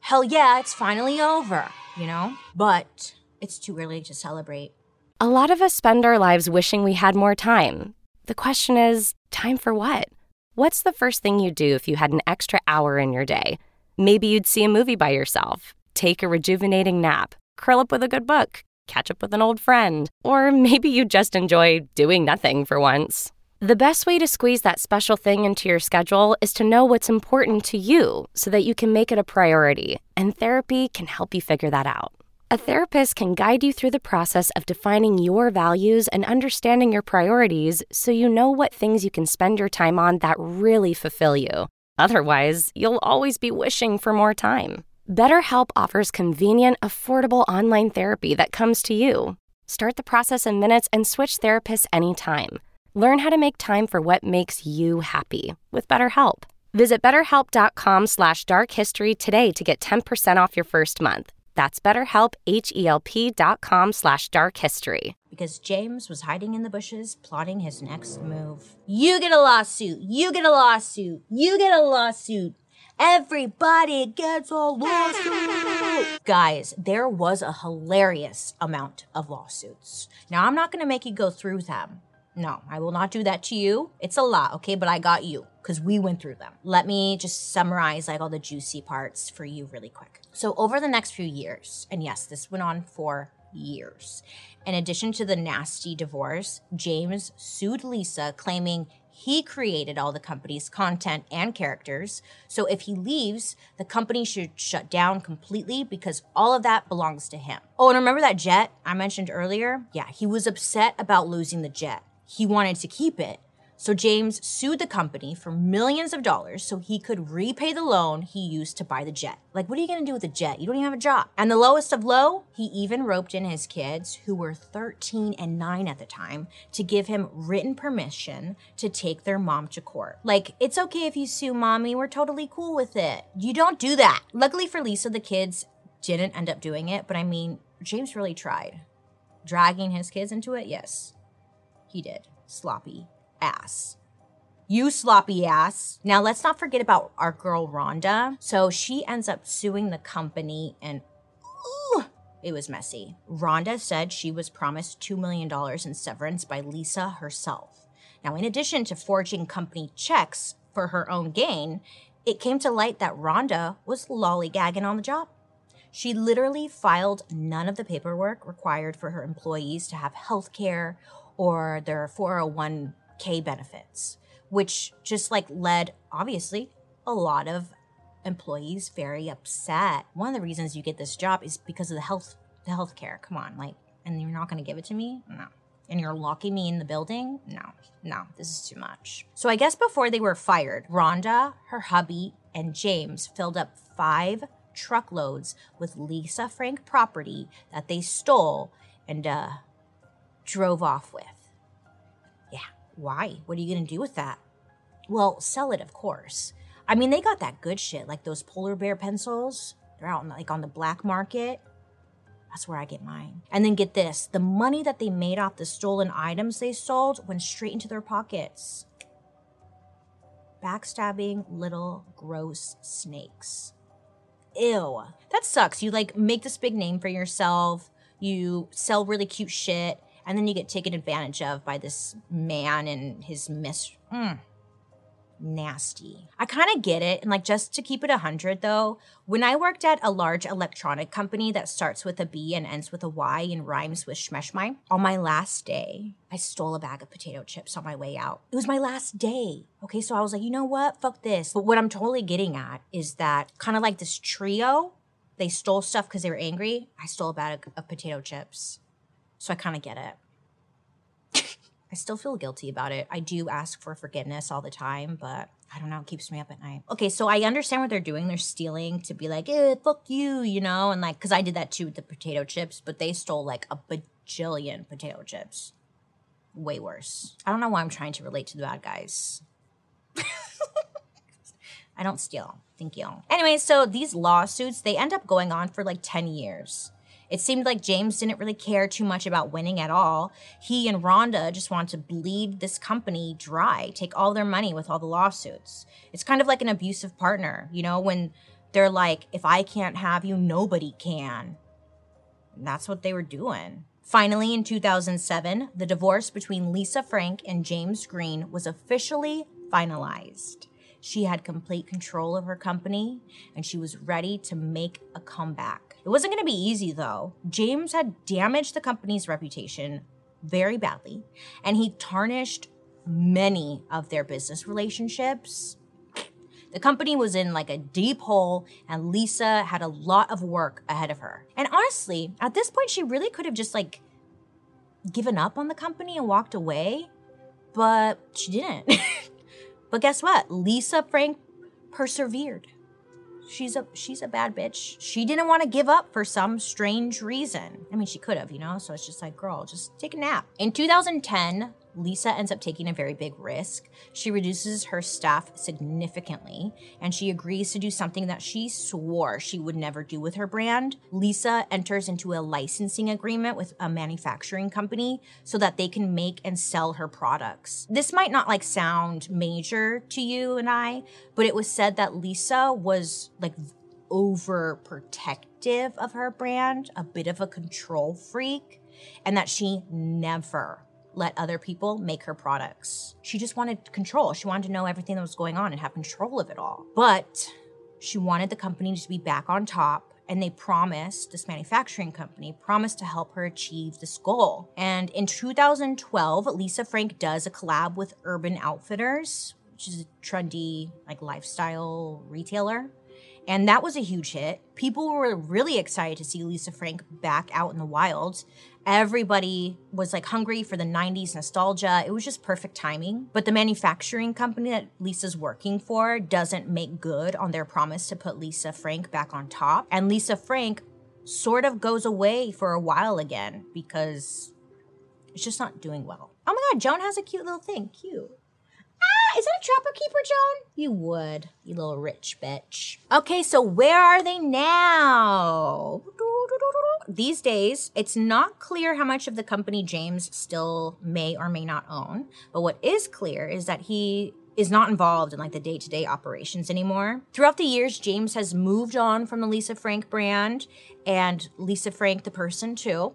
Speaker 2: hell yeah, it's finally over, you know? But it's too early to celebrate.
Speaker 1: A lot of us spend our lives wishing we had more time. The question is, time for what? What's the first thing you'd do if you had an extra hour in your day? Maybe you'd see a movie by yourself, take a rejuvenating nap, curl up with a good book, catch up with an old friend, or maybe you just enjoy doing nothing for once. The best way to squeeze that special thing into your schedule is to know what's important to you so that you can make it a priority, and therapy can help you figure that out. A therapist can guide you through the process of defining your values and understanding your priorities so you know what things you can spend your time on that really fulfill you. Otherwise, you'll always be wishing for more time. BetterHelp offers convenient, affordable online therapy that comes to you. Start the process in minutes and switch therapists anytime. Learn how to make time for what makes you happy with BetterHelp. Visit betterhelp.com slash darkhistory today to get 10% off your first month. That's betterhelp, H-E-L-P dot com slash dark history.
Speaker 2: Because James was hiding in the bushes, plotting his next move. You get a lawsuit. You get a lawsuit. You get a lawsuit. Everybody gets a lawsuit. Guys, there was a hilarious amount of lawsuits. Now, I'm not going to make you go through them. No, I will not do that to you. It's a lot, okay? But I got you because we went through them. Let me just summarize like all the juicy parts for you really quick. So, over the next few years, and yes, this went on for years. In addition to the nasty divorce, James sued Lisa, claiming he created all the company's content and characters. So if he leaves, the company should shut down completely because all of that belongs to him. Oh, and remember that jet I mentioned earlier? Yeah, he was upset about losing the jet he wanted to keep it. So James sued the company for millions of dollars so he could repay the loan he used to buy the jet. Like, what are you gonna do with a jet? You don't even have a job. And the lowest of low, he even roped in his kids, who were 13 and 9 at the time, to give him written permission to take their mom to court. Like, it's okay if you sue mommy, we're totally cool with it. You don't do that. Luckily for Lisa, the kids didn't end up doing it, but I mean, James really tried. Dragging his kids into it, yes. He did. Sloppy ass. You sloppy ass. Now, let's not forget about our girl Rhonda. So she ends up suing the company and ooh, it was messy. Rhonda said she was promised $2 million in severance by Lisa herself. Now, in addition to forging company checks for her own gain, it came to light that Rhonda was lollygagging on the job. She literally filed none of the paperwork required for her employees to have health care or their 401k benefits, which just like led, obviously, a lot of employees very upset. One of the reasons you get this job is because of the health the health care. Come on, like and you're not to give it to me? No. And you're locking me in the building? No. No, this is too much. So I guess before they were fired, Rhonda, her hubby, and James filled up 5 truckloads with Lisa Frank property that they stole and uh drove off with. Yeah, why? What are you going to do with that? Well, sell it, of course. I mean, they got that good shit, like those polar bear pencils. They're out like on the black market. That's where I get mine. And then get this the money that they made off the stolen items they sold went straight into their pockets. Backstabbing little gross snakes. Ew. That sucks. You like make this big name for yourself, you sell really cute shit, and then you get taken advantage of by this man and his miss. Mm nasty. I kind of get it. And like just to keep it 100 though, when I worked at a large electronic company that starts with a B and ends with a Y and rhymes with Schmeshmai, on my last day, I stole a bag of potato chips on my way out. It was my last day. Okay, so I was like, you know what? Fuck this. But what I'm totally getting at is that kind of like this trio, they stole stuff because they were angry. I stole a bag of potato chips. So I kind of get it. I still feel guilty about it. I do ask for forgiveness all the time, but I don't know, it keeps me up at night. Okay, so I understand what they're doing. They're stealing to be like, eh, fuck you, you know, and like, cause I did that too with the potato chips, but they stole like a bajillion potato chips. Way worse. I don't know why I'm trying to relate to the bad guys. I don't steal. Thank you. Anyway, so these lawsuits, they end up going on for like 10 years. It seemed like James didn't really care too much about winning at all. He and Rhonda just want to bleed this company dry, take all their money with all the lawsuits. It's kind of like an abusive partner, you know, when they're like, if I can't have you, nobody can. And that's what they were doing. Finally, in 2007, the divorce between Lisa Frank and James Green was officially finalized. She had complete control of her company and she was ready to make a comeback. It wasn't going to be easy though. James had damaged the company's reputation very badly and he tarnished many of their business relationships. The company was in like a deep hole, and Lisa had a lot of work ahead of her. And honestly, at this point, she really could have just like given up on the company and walked away, but she didn't. But guess what? Lisa Frank persevered. She's a she's a bad bitch. She didn't want to give up for some strange reason. I mean, she could have, you know. So it's just like, girl, just take a nap. In 2010, Lisa ends up taking a very big risk. She reduces her staff significantly and she agrees to do something that she swore she would never do with her brand. Lisa enters into a licensing agreement with a manufacturing company so that they can make and sell her products. This might not like sound major to you and I, but it was said that Lisa was like overprotective of her brand, a bit of a control freak, and that she never let other people make her products. She just wanted control. She wanted to know everything that was going on and have control of it all. But she wanted the company to be back on top and they promised this manufacturing company promised to help her achieve this goal and in 2012 lisa frank does a collab with urban outfitters which is a trendy like lifestyle retailer and that was a huge hit. People were really excited to see Lisa Frank back out in the wild. Everybody was like hungry for the 90s nostalgia. It was just perfect timing. But the manufacturing company that Lisa's working for doesn't make good on their promise to put Lisa Frank back on top. And Lisa Frank sort of goes away for a while again because it's just not doing well. Oh my god, Joan has a cute little thing. Cute. Ah, is that a trapper keeper, Joan? You would, you little rich bitch. Okay, so where are they now? These days, it's not clear how much of the company James still may or may not own, but what is clear is that he is not involved in like the day-to-day operations anymore. Throughout the years, James has moved on from the Lisa Frank brand and Lisa Frank the person too.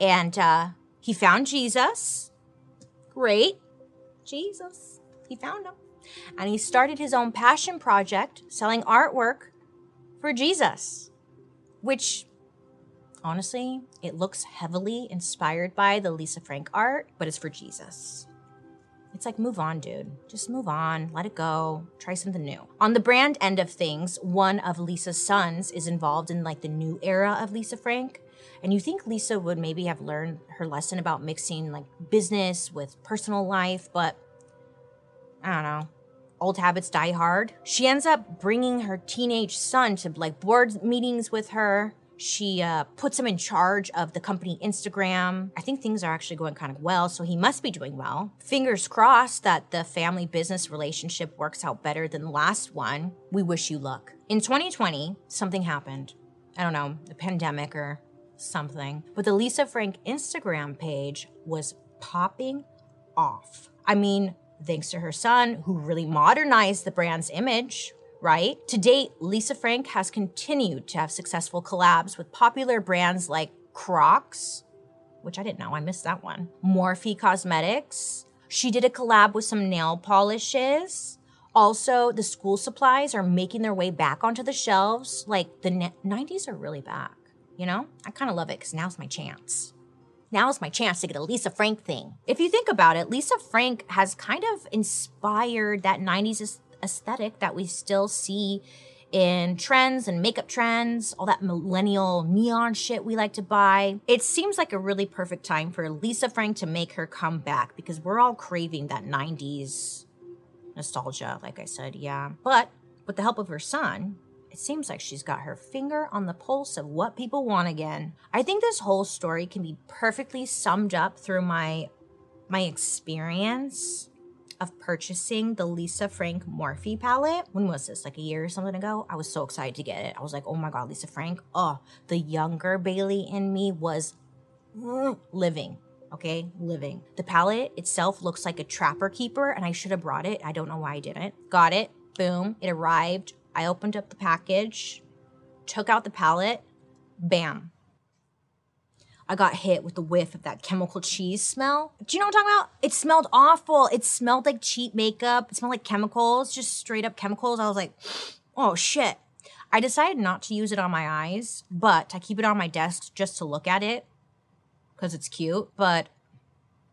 Speaker 2: And uh, he found Jesus. Great. Jesus. He found him. And he started his own passion project selling artwork for Jesus, which honestly, it looks heavily inspired by the Lisa Frank art, but it's for Jesus. It's like, move on, dude. Just move on, let it go, try something new. On the brand end of things, one of Lisa's sons is involved in like the new era of Lisa Frank. And you think Lisa would maybe have learned her lesson about mixing like business with personal life, but I don't know. Old habits die hard. She ends up bringing her teenage son to like board meetings with her. She uh, puts him in charge of the company Instagram. I think things are actually going kind of well, so he must be doing well. Fingers crossed that the family business relationship works out better than the last one. We wish you luck. In 2020, something happened. I don't know, the pandemic or something. But the Lisa Frank Instagram page was popping off. I mean, thanks to her son, who really modernized the brand's image, right? To date, Lisa Frank has continued to have successful collabs with popular brands like Crocs, which I didn't know, I missed that one, Morphe Cosmetics. She did a collab with some nail polishes. Also, the school supplies are making their way back onto the shelves. Like the 90s are really back, you know? I kind of love it because now's my chance. Now's my chance to get a Lisa Frank thing. If you think about it, Lisa Frank has kind of inspired that 90s aesthetic that we still see in trends and makeup trends, all that millennial neon shit we like to buy. It seems like a really perfect time for Lisa Frank to make her come back because we're all craving that 90s nostalgia, like I said, yeah. But with the help of her son, it seems like she's got her finger on the pulse of what people want again. I think this whole story can be perfectly summed up through my my experience of purchasing the Lisa Frank Morphe palette. When was this? Like a year or something ago? I was so excited to get it. I was like, oh my God, Lisa Frank. Oh, the younger Bailey in me was living. Okay, living. The palette itself looks like a trapper keeper, and I should have brought it. I don't know why I didn't. Got it. Boom. It arrived. I opened up the package, took out the palette. Bam. I got hit with the whiff of that chemical cheese smell. Do you know what I'm talking about? It smelled awful. It smelled like cheap makeup. It smelled like chemicals, just straight up chemicals. I was like, oh shit. I decided not to use it on my eyes, but I keep it on my desk just to look at it because it's cute. But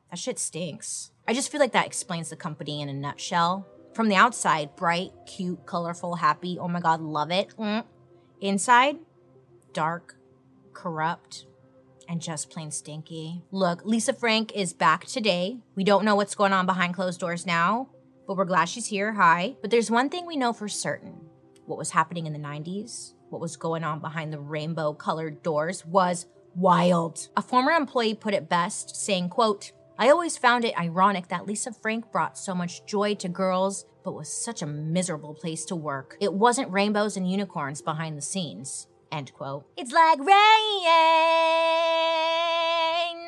Speaker 2: that shit stinks. I just feel like that explains the company in a nutshell. From the outside, bright, cute, colorful, happy. Oh my God, love it. Mm. Inside, dark, corrupt, and just plain stinky. Look, Lisa Frank is back today. We don't know what's going on behind closed doors now, but we're glad she's here. Hi. But there's one thing we know for certain what was happening in the 90s, what was going on behind the rainbow colored doors was wild. A former employee put it best, saying, quote, I always found it ironic that Lisa Frank brought so much joy to girls, but was such a miserable place to work. It wasn't rainbows and unicorns behind the scenes. End quote. It's like rain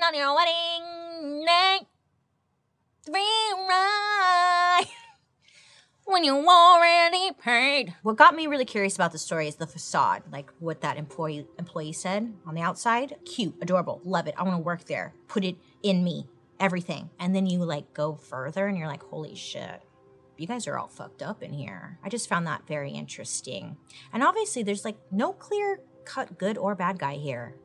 Speaker 2: on your wedding night. Right when you already paid. What got me really curious about the story is the facade, like what that employee employee said on the outside. Cute, adorable, love it. I want to work there. Put it in me, everything. And then you like go further and you're like, holy shit you guys are all fucked up in here. I just found that very interesting. And obviously, there's like no clear cut good or bad guy here.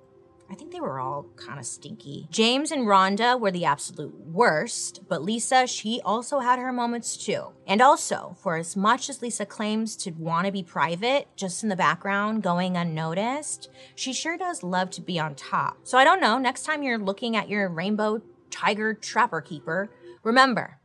Speaker 2: I think they were all kind of stinky. James and Rhonda were the absolute worst, but Lisa, she also had her moments too. And also, for as much as Lisa claims to want to be private, just in the background, going unnoticed, she sure does love to be on top. So I don't know, next time you're looking at your rainbow tiger trapper keeper, remember,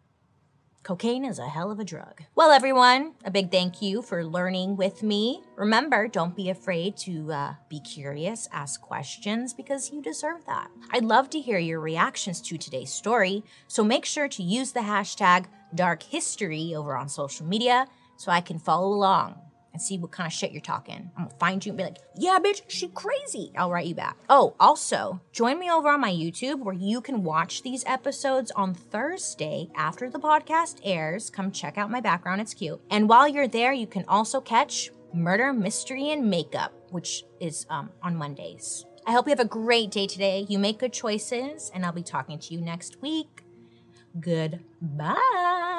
Speaker 2: Cocaine is a hell of a drug. Well, everyone, a big thank you for learning with me. Remember, don't be afraid to uh, be curious, ask questions, because you deserve that. I'd love to hear your reactions to today's story, so make sure to use the hashtag dark history over on social media so I can follow along and see what kind of shit you're talking. I'm gonna find you and be like, yeah, bitch, she crazy. I'll write you back. Oh, also, join me over on my YouTube where you can watch these episodes on Thursday after the podcast airs. Come check out my background, it's cute. And while you're there, you can also catch Murder, Mystery, and Makeup, which is um, on Mondays. I hope you have a great day today. You make good choices, and I'll be talking to you next week. Goodbye.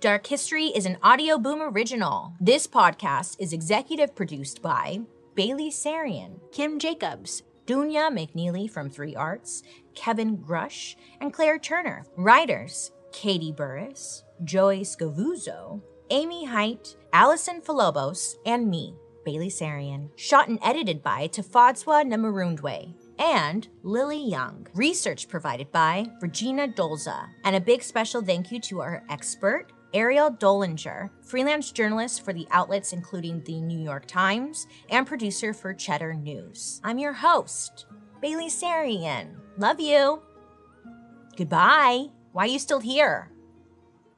Speaker 2: Dark History is an Audioboom original. This podcast is executive produced by Bailey Sarian, Kim Jacobs, Dunya McNeely from Three Arts, Kevin Grush, and Claire Turner. Writers Katie Burris, Joey Scavuzzo, Amy Height, Allison Philobos, and me, Bailey Sarian. Shot and edited by Tafadzwa Namarundwe and Lily Young. Research provided by Regina Dolza. And a big special thank you to our expert, Ariel Dollinger, freelance journalist for the outlets including the New York Times and producer for Cheddar News. I'm your host, Bailey Sarian. Love you. Goodbye. Why are you still here?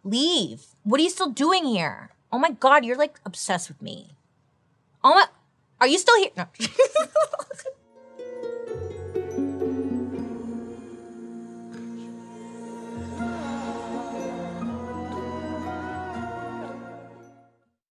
Speaker 2: Leave. What are you still doing here? Oh my god, you're like obsessed with me. Oh my, are you still here? No.